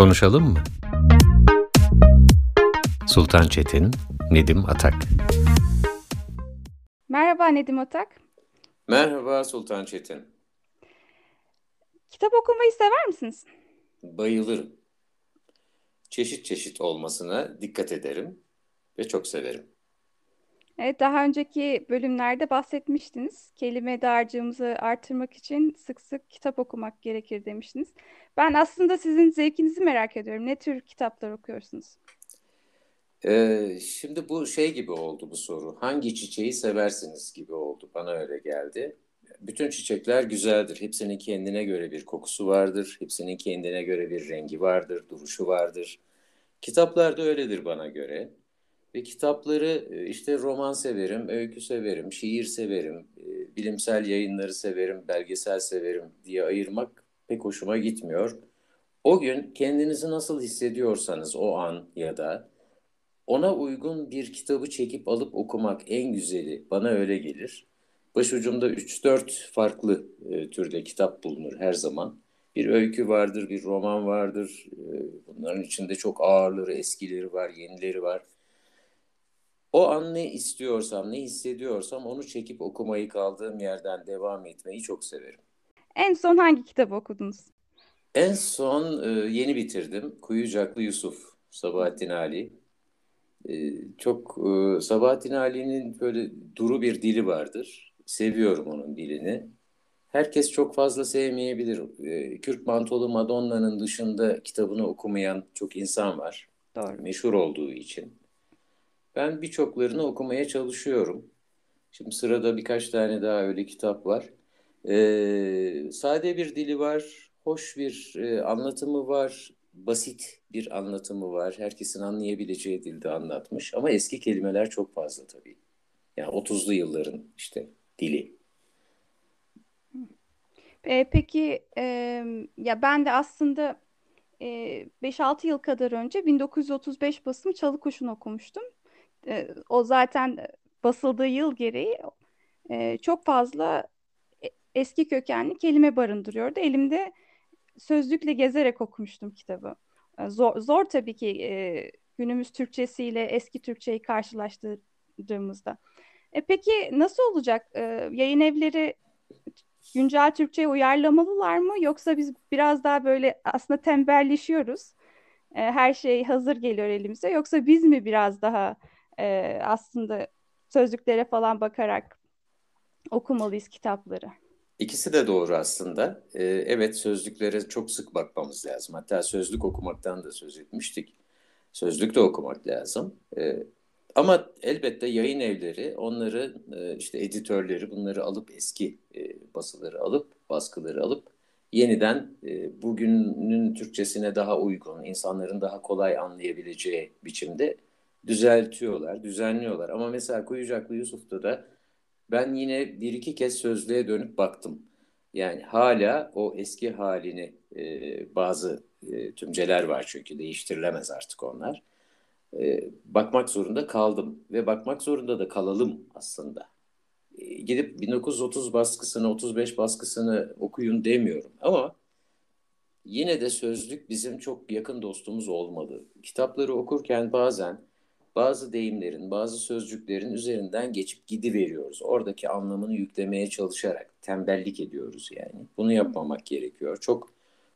Konuşalım mı? Sultan Çetin, Nedim Atak. Merhaba Nedim Atak. Merhaba Sultan Çetin. Kitap okumayı sever misiniz? Bayılırım. Çeşit çeşit olmasına dikkat ederim ve çok severim. Evet, daha önceki bölümlerde bahsetmiştiniz. Kelime dağarcığımızı artırmak için sık sık kitap okumak gerekir demiştiniz. Ben aslında sizin zevkinizi merak ediyorum. Ne tür kitaplar okuyorsunuz? Ee, şimdi bu şey gibi oldu bu soru. Hangi çiçeği seversiniz gibi oldu. Bana öyle geldi. Bütün çiçekler güzeldir. Hepsinin kendine göre bir kokusu vardır. Hepsinin kendine göre bir rengi vardır, duruşu vardır. Kitaplar da öyledir bana göre. Ve kitapları e, işte roman severim, öykü severim, şiir severim, e, bilimsel yayınları severim, belgesel severim diye ayırmak pek hoşuma gitmiyor. O gün kendinizi nasıl hissediyorsanız o an ya da ona uygun bir kitabı çekip alıp okumak en güzeli bana öyle gelir. Başucumda 3-4 farklı e, türde kitap bulunur her zaman. Bir öykü vardır, bir roman vardır. Bunların içinde çok ağırları, eskileri var, yenileri var. O an ne istiyorsam, ne hissediyorsam onu çekip okumayı kaldığım yerden devam etmeyi çok severim. En son hangi kitabı okudunuz? En son e, yeni bitirdim. Kuyucaklı Yusuf, Sabahattin Ali. E, çok e, Sabahattin Ali'nin böyle duru bir dili vardır. Seviyorum onun dilini. Herkes çok fazla sevmeyebilir. Kürk Mantolu Madonna'nın dışında kitabını okumayan çok insan var. Doğru. Meşhur olduğu için. Ben birçoklarını okumaya çalışıyorum. Şimdi sırada birkaç tane daha öyle kitap var. Ee, sade bir dili var, hoş bir e, anlatımı var, basit bir anlatımı var. Herkesin anlayabileceği dilde anlatmış ama eski kelimeler çok fazla tabii. Yani 30'lu yılların işte dili. E, peki e, ya ben de aslında e, 5-6 yıl kadar önce 1935 basımı Çalı Kuşu'nu okumuştum. E, o zaten basıldığı yıl gereği e, çok fazla e, eski kökenli kelime barındırıyordu. Elimde sözlükle gezerek okumuştum kitabı. E, zor, zor tabii ki e, günümüz Türkçesiyle eski Türkçeyi karşılaştırdığımızda. E, peki nasıl olacak? E, yayın evleri güncel Türkçe'ye uyarlamalılar mı? Yoksa biz biraz daha böyle aslında tembelleşiyoruz. E, her şey hazır geliyor elimize. Yoksa biz mi biraz daha e, aslında sözlüklere falan bakarak okumalıyız kitapları? İkisi de doğru aslında. Ee, evet sözlüklere çok sık bakmamız lazım. Hatta sözlük okumaktan da söz etmiştik. Sözlük de okumak lazım. Ee, ama elbette yayın evleri onları e, işte editörleri bunları alıp eski e, basıları alıp baskıları alıp yeniden e, bugünün Türkçesine daha uygun, insanların daha kolay anlayabileceği biçimde düzeltiyorlar, düzenliyorlar. Ama mesela Kuyucaklı Yusuf'ta da ben yine bir iki kez sözlüğe dönüp baktım. Yani hala o eski halini e, bazı e, tümceler var çünkü değiştirilemez artık onlar. E, bakmak zorunda kaldım ve bakmak zorunda da kalalım aslında. E, gidip 1930 baskısını, 35 baskısını okuyun demiyorum ama yine de sözlük bizim çok yakın dostumuz olmalı. Kitapları okurken bazen bazı deyimlerin, bazı sözcüklerin üzerinden geçip gidiveriyoruz. Oradaki anlamını yüklemeye çalışarak tembellik ediyoruz yani. Bunu yapmamak gerekiyor. Çok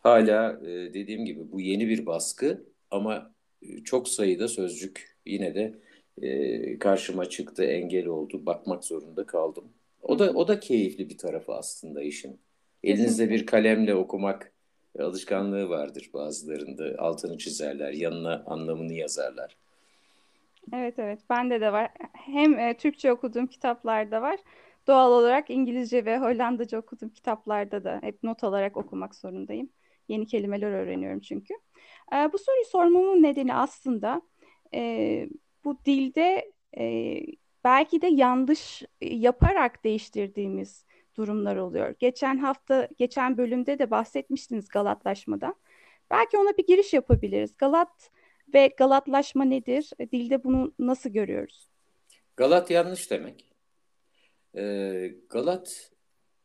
hala e, dediğim gibi bu yeni bir baskı ama e, çok sayıda sözcük yine de e, karşıma çıktı, engel oldu. Bakmak zorunda kaldım. O da o da keyifli bir tarafı aslında işin. Elinizde bir kalemle okumak alışkanlığı vardır bazılarında. Altını çizerler, yanına anlamını yazarlar. Evet evet bende de var. Hem e, Türkçe okuduğum kitaplarda var. Doğal olarak İngilizce ve Hollandaca okuduğum kitaplarda da hep not alarak okumak zorundayım. Yeni kelimeler öğreniyorum çünkü. E, bu soruyu sormamın nedeni aslında e, bu dilde e, belki de yanlış yaparak değiştirdiğimiz durumlar oluyor. Geçen hafta, geçen bölümde de bahsetmiştiniz Galatlaşmadan. Belki ona bir giriş yapabiliriz. Galat ve Galatlaşma nedir? E, dilde bunu nasıl görüyoruz? Galat yanlış demek. Ee, Galat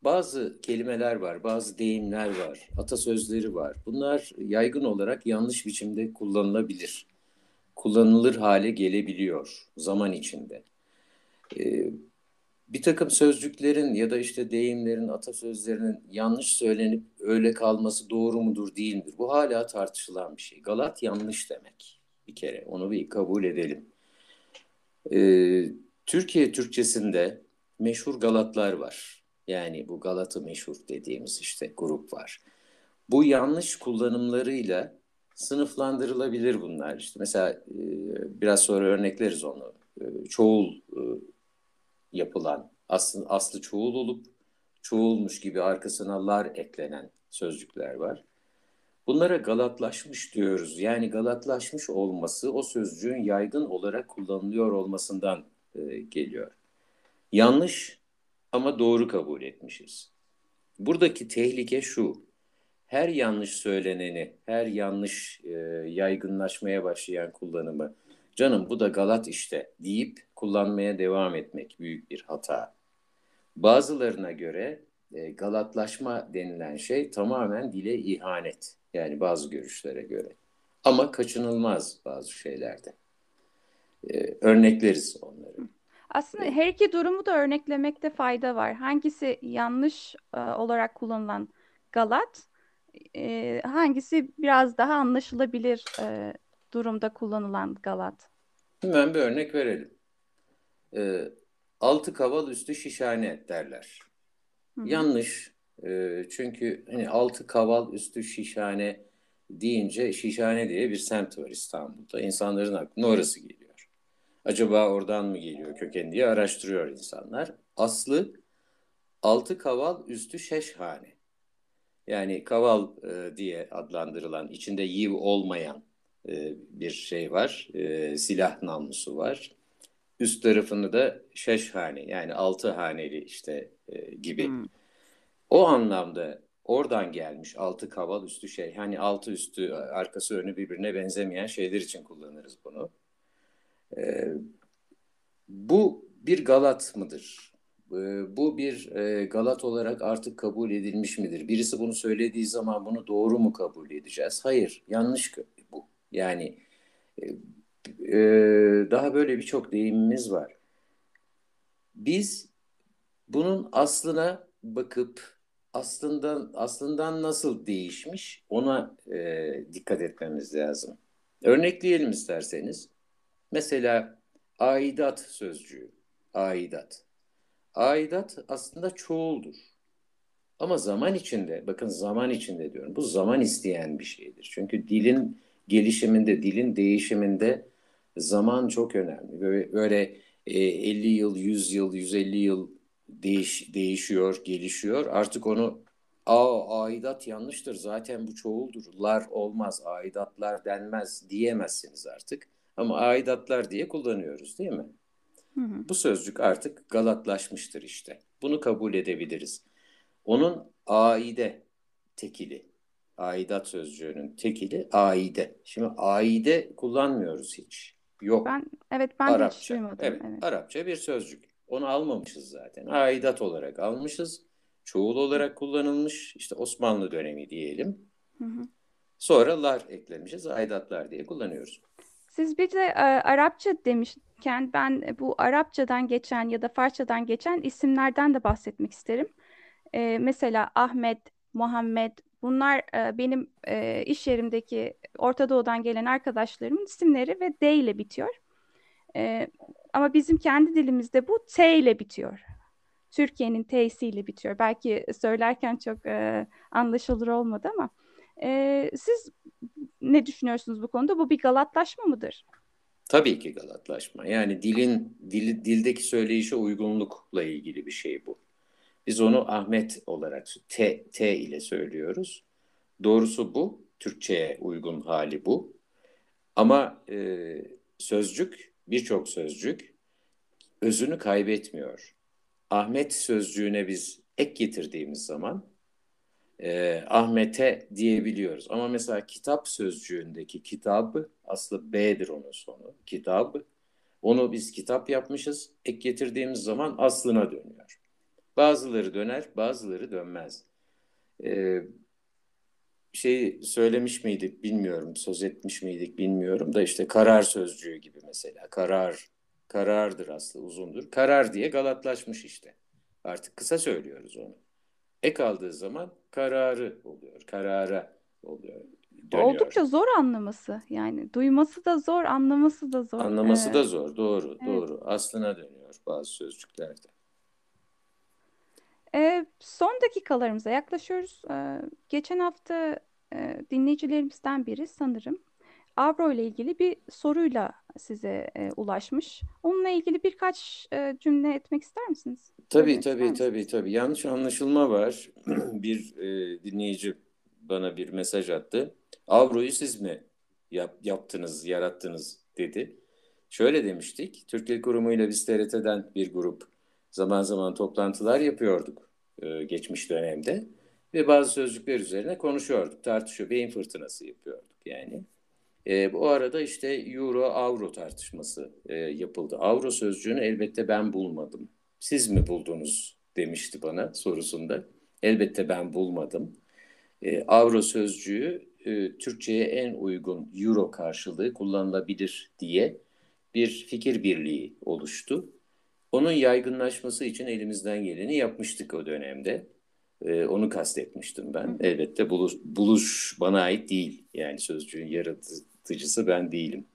bazı kelimeler var, bazı deyimler var, atasözleri var. Bunlar yaygın olarak yanlış biçimde kullanılabilir. Kullanılır hale gelebiliyor zaman içinde. Ee, bir takım sözcüklerin ya da işte deyimlerin, atasözlerinin yanlış söylenip öyle kalması doğru mudur değil midir? Bu hala tartışılan bir şey. Galat yanlış demek bir kere. Onu bir kabul edelim. Ee, Türkiye Türkçesinde meşhur Galatlar var. Yani bu Galatı meşhur dediğimiz işte grup var. Bu yanlış kullanımlarıyla sınıflandırılabilir bunlar. İşte mesela e, biraz sonra örnekleriz onu. E, çoğul e, yapılan, aslı, aslı çoğul olup çoğulmuş gibi arkasına lar eklenen sözcükler var. Bunlara galatlaşmış diyoruz. Yani galatlaşmış olması o sözcüğün yaygın olarak kullanılıyor olmasından e, geliyor. Yanlış ama doğru kabul etmişiz. Buradaki tehlike şu. Her yanlış söyleneni, her yanlış e, yaygınlaşmaya başlayan kullanımı canım bu da galat işte deyip kullanmaya devam etmek büyük bir hata. Bazılarına göre e, galatlaşma denilen şey tamamen dile ihanet. Yani bazı görüşlere göre. Ama kaçınılmaz bazı şeylerde. E, örnekleriz onları. Aslında her iki durumu da örneklemekte fayda var. Hangisi yanlış e, olarak kullanılan galat, e, hangisi biraz daha anlaşılabilir e, durumda kullanılan galat? Hemen bir örnek verelim. E, altı kaval üstü şişhane derler. Hı-hı. Yanlış. E, çünkü hani altı kaval üstü şişhane deyince şişhane diye bir semt var İstanbul'da. İnsanların aklına orası geliyor. Acaba oradan mı geliyor köken diye araştırıyor insanlar. Aslı altı kaval üstü şeşhane. Yani kaval e, diye adlandırılan içinde yiv olmayan e, bir şey var. E, silah namlusu var. Üst tarafını da şeşhane yani altı haneli işte e, gibi. Hmm. O anlamda oradan gelmiş altı kaval üstü şey. Hani altı üstü arkası önü birbirine benzemeyen şeyler için kullanırız bunu. E, bu bir Galat mıdır? E, bu bir e, Galat olarak artık kabul edilmiş midir? Birisi bunu söylediği zaman bunu doğru mu kabul edeceğiz? Hayır, yanlış bu. Yani e, daha böyle birçok deyimimiz var. Biz bunun aslına bakıp aslında aslından nasıl değişmiş ona e, dikkat etmemiz lazım. Örnekleyelim isterseniz. Mesela aidat sözcüğü. Aidat. Aidat aslında çoğuldur. Ama zaman içinde, bakın zaman içinde diyorum. Bu zaman isteyen bir şeydir. Çünkü dilin gelişiminde, dilin değişiminde zaman çok önemli. Böyle, böyle e, 50 yıl, 100 yıl, 150 yıl değiş, değişiyor, gelişiyor. Artık onu Aa, aidat yanlıştır zaten bu çoğuldur. Lar olmaz, aidatlar denmez diyemezsiniz artık. Ama aidatlar diye kullanıyoruz değil mi? Hı hı. Bu sözcük artık galatlaşmıştır işte. Bunu kabul edebiliriz. Onun aide tekili. Aidat sözcüğünün tekili aide. Şimdi aide kullanmıyoruz hiç. Yok. Ben evet ben Arapça. hiç duymadım. Evet, evet. Arapça bir sözcük. Onu almamışız zaten. Aidat olarak almışız. Çoğul olarak kullanılmış. İşte Osmanlı dönemi diyelim. Hı hı. Sonra lar eklemişiz. Aidatlar diye kullanıyoruz. Siz bir de e, Arapça demişken ben bu Arapçadan geçen ya da Farsçadan geçen isimlerden de bahsetmek isterim. E, mesela Ahmet, Muhammed bunlar e, benim e, iş yerimdeki Orta Doğu'dan gelen arkadaşlarımın isimleri ve D ile bitiyor. E, ama bizim kendi dilimizde bu T ile bitiyor. Türkiye'nin T'siyle bitiyor. Belki söylerken çok e, anlaşılır olmadı ama e, siz ne düşünüyorsunuz bu konuda? Bu bir galatlaşma mıdır? Tabii ki galatlaşma. Yani dilin dil, dildeki söyleyişe uygunlukla ilgili bir şey bu. Biz onu Ahmet olarak T, T ile söylüyoruz. Doğrusu bu. Türkçe'ye uygun hali bu. Ama e, sözcük, birçok sözcük özünü kaybetmiyor. Ahmet sözcüğüne biz ek getirdiğimiz zaman e, Ahmet'e diyebiliyoruz. Ama mesela kitap sözcüğündeki kitabı aslı B'dir onun sonu. Kitabı. Onu biz kitap yapmışız. Ek getirdiğimiz zaman aslına dönüyor. Bazıları döner, bazıları dönmez. Ee, şey söylemiş miydik bilmiyorum, söz etmiş miydik bilmiyorum da işte karar sözcüğü gibi mesela. Karar, karardır aslında uzundur. Karar diye galatlaşmış işte. Artık kısa söylüyoruz onu. Ek aldığı zaman kararı oluyor, karara oluyor. Dönüyor. Oldukça zor anlaması. Yani duyması da zor, anlaması da zor. Anlaması Ee, da zor, doğru, evet. doğru. Aslına dönüyor bazı sözcüklerde. Ee, son dakikalarımıza yaklaşıyoruz. Ee, geçen hafta e, dinleyicilerimizden biri sanırım Avro ile ilgili bir soruyla size e, ulaşmış. Onunla ilgili birkaç e, cümle etmek ister misiniz? Tabii Söylemek tabii misiniz? tabii tabii. Yanlış anlaşılma var. Bir e, dinleyici bana bir mesaj attı. Avroyu siz mi yap, yaptınız, yarattınız dedi. Şöyle demiştik. Türk Dil Kurumu ile biz TRT'den bir grup zaman zaman toplantılar yapıyorduk e, geçmiş dönemde. Ve bazı sözcükler üzerine konuşuyorduk, tartışıyor. Beyin fırtınası yapıyorduk yani. E, bu arada işte euro avro tartışması e, yapıldı. Avro sözcüğünü elbette ben bulmadım. Siz mi buldunuz demişti bana sorusunda. Elbette ben bulmadım. E, avro sözcüğü e, Türkçe'ye en uygun euro karşılığı kullanılabilir diye bir fikir birliği oluştu. Onun yaygınlaşması için elimizden geleni yapmıştık o dönemde. E, onu kastetmiştim ben. Hı. Elbette buluş, buluş bana ait değil. Yani sözcüğün yaratıcısı ben değilim.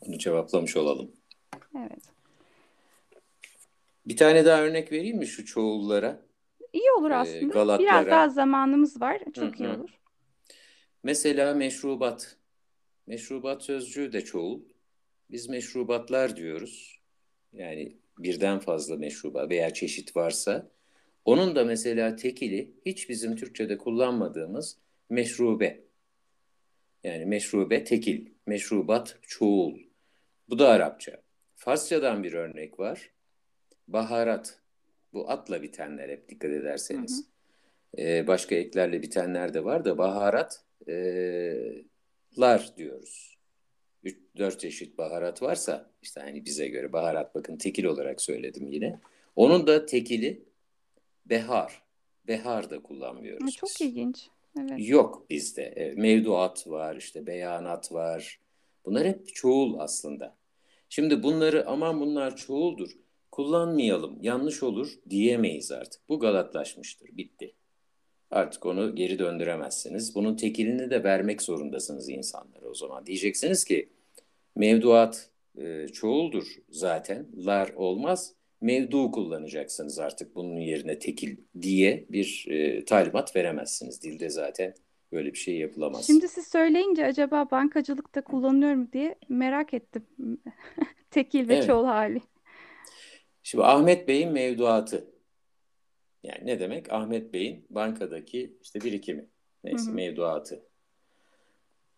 Onu cevaplamış olalım. Evet. Bir tane daha örnek vereyim mi şu çoğullara? İyi olur Ee, aslında. Galatlara. Biraz daha zamanımız var. Çok Hı iyi olur. Mesela meşrubat. Meşrubat sözcüğü de çoğul. Biz meşrubatlar diyoruz. Yani birden fazla meşrubat veya çeşit varsa. Onun da mesela tekili hiç bizim Türkçe'de kullanmadığımız meşrube. Yani meşrube tekil, meşrubat çoğul. Bu da Arapça. Farsçadan bir örnek var. Baharat. Bu atla bitenler hep dikkat ederseniz. Ee, başka eklerle bitenler de var da baharat e, diyoruz. 3-4 çeşit baharat varsa işte hani bize göre baharat bakın tekil olarak söyledim yine. Onun da tekili behar. Behar da kullanmıyoruz Ha, Çok biz. ilginç. Evet. Yok bizde. E, Mevduat var, işte beyanat var. Bunlar hep çoğul aslında. Şimdi bunları aman bunlar çoğuldur, kullanmayalım, yanlış olur diyemeyiz artık. Bu galatlaşmıştır, bitti. Artık onu geri döndüremezsiniz. Bunun tekilini de vermek zorundasınız insanlara o zaman. Diyeceksiniz ki mevduat e, çoğuldur zaten, lar olmaz. Mevdu kullanacaksınız artık bunun yerine tekil diye bir e, talimat veremezsiniz. Dilde zaten böyle bir şey yapılamaz. Şimdi siz söyleyince acaba bankacılıkta kullanılıyor mu diye merak ettim. Tekil ve Evet. çoğul hali. Şimdi Ahmet Bey'in mevduatı. Yani ne demek? Ahmet Bey'in bankadaki işte birikimi. Neyse Hı hı. mevduatı.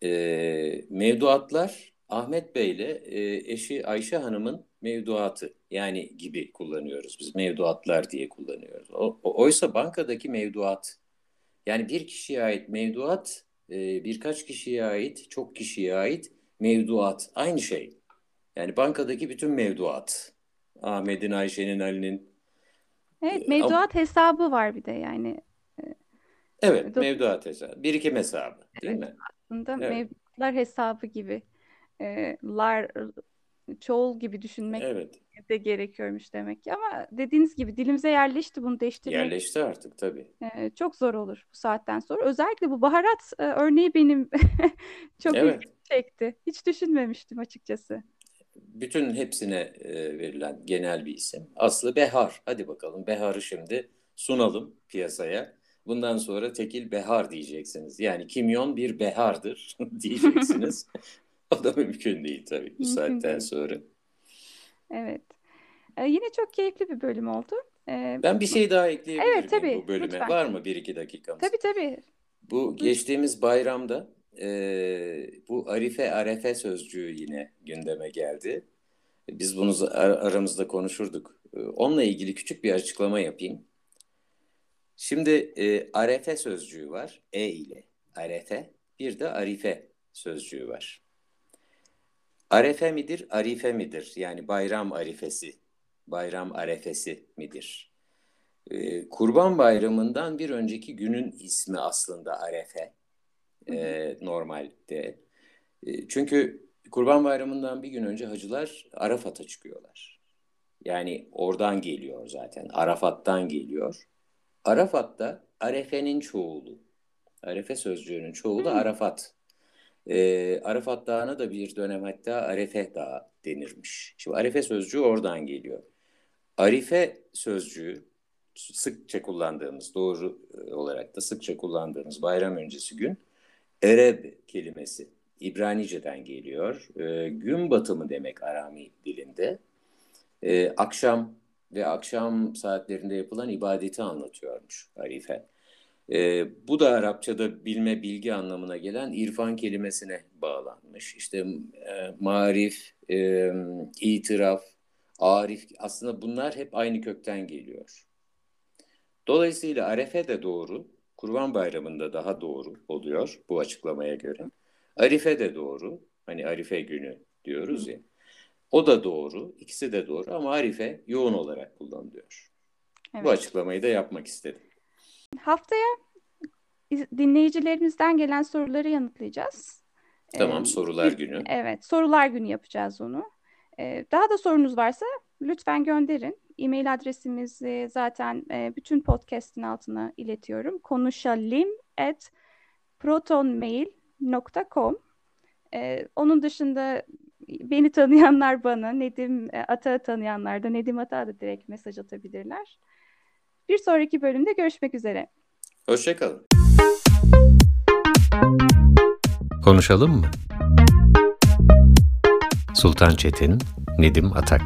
Ee, mevduatlar Ahmet Bey ile e, eşi Ayşe Hanım'ın mevduatı. Yani gibi kullanıyoruz biz. Mevduatlar diye kullanıyoruz. O, oysa bankadaki mevduat. Yani bir kişiye ait mevduat, e, birkaç kişiye ait, çok kişiye ait mevduat. Aynı şey. Yani bankadaki bütün mevduat. Ahmet'in, Ayşe'nin, Ali'nin. Evet, Ee, mevduat hesabı var bir de yani Evet, mevduat hesabı. Birikim hesabı, değil mi? aslında Evet. mevduatlar hesabı gibi. Lar çoğul gibi düşünmek Evet, de gerekiyormuş demek ki. Ama dediğiniz gibi dilimize yerleşti bunu değiştirmek yerleşti artık tabii. e, çok zor olur bu saatten sonra. Özellikle bu baharat e, örneği benim çok Evet. çekti. Hiç düşünmemiştim açıkçası. Bütün hepsine e, verilen genel bir isim. Aslı Behar. Hadi bakalım Behar'ı şimdi sunalım piyasaya. Bundan sonra tekil Behar diyeceksiniz. Yani kimyon bir behardır diyeceksiniz. O da mümkün değil tabii bu saatten sonra. Evet. E, yine çok keyifli bir bölüm oldu. E, Ben bir şey daha ekleyebilir Evet, miyim tabii, bu bölüme? lütfen. Var mı bir iki dakikamız? tabii tabii. Bu geçtiğimiz bayramda e, bu Arife Arefe sözcüğü yine gündeme geldi. Biz bunu aramızda konuşurduk. E, Onunla ilgili küçük bir açıklama yapayım. Şimdi e, Arefe sözcüğü var. E ile Arefe. Bir de Arife sözcüğü var. Arefe midir, Arife midir? Yani bayram arifesi, bayram arefesi midir? E, Kurban Bayramı'ndan bir önceki günün ismi aslında Arefe e, normalde. E, çünkü Kurban Bayramı'ndan bir gün önce hacılar Arafat'a çıkıyorlar. Yani oradan geliyor zaten. Arafat'tan geliyor. Arafat'ta Arefe'nin çoğulu. Arefe sözcüğünün çoğulu Arafat. E, Arafat Dağı'na da bir dönem hatta Arefe Dağı denirmiş. Şimdi Arefe sözcüğü oradan geliyor. Arife sözcüğü sıkça kullandığımız, doğru olarak da sıkça kullandığımız bayram öncesi gün Ereb kelimesi İbranice'den geliyor. E, gün batımı demek Arami dilinde. E, akşam ve akşam saatlerinde yapılan ibadeti anlatıyormuş Arife. E, bu da Arapçada bilme, bilgi anlamına gelen irfan kelimesine bağlanmış. İşte e, marif, e, itiraf, arif aslında bunlar hep aynı kökten geliyor. Dolayısıyla Arefe de doğru, Kurban Bayramı'nda daha doğru oluyor bu açıklamaya göre. Arife de doğru, hani Arife günü diyoruz ya. O da doğru, ikisi de doğru ama Arife yoğun olarak kullanılıyor. Evet. Bu açıklamayı da yapmak istedim. Haftaya dinleyicilerimizden gelen soruları yanıtlayacağız. Tamam, Ee, sorular günü. Evet, sorular günü yapacağız onu. Ee, daha da sorunuz varsa lütfen gönderin. E-mail adresimizi zaten e, bütün podcast'in altına iletiyorum. Konuşalim at protonmail.com Ee, Onun dışında beni tanıyanlar bana, Nedim e, Atağı tanıyanlar da Nedim Atağı da direkt mesaj atabilirler. Bir sonraki bölümde görüşmek üzere. Hoşçakalın. Konuşalım mı? Sultan Çetin, Nedim Atak.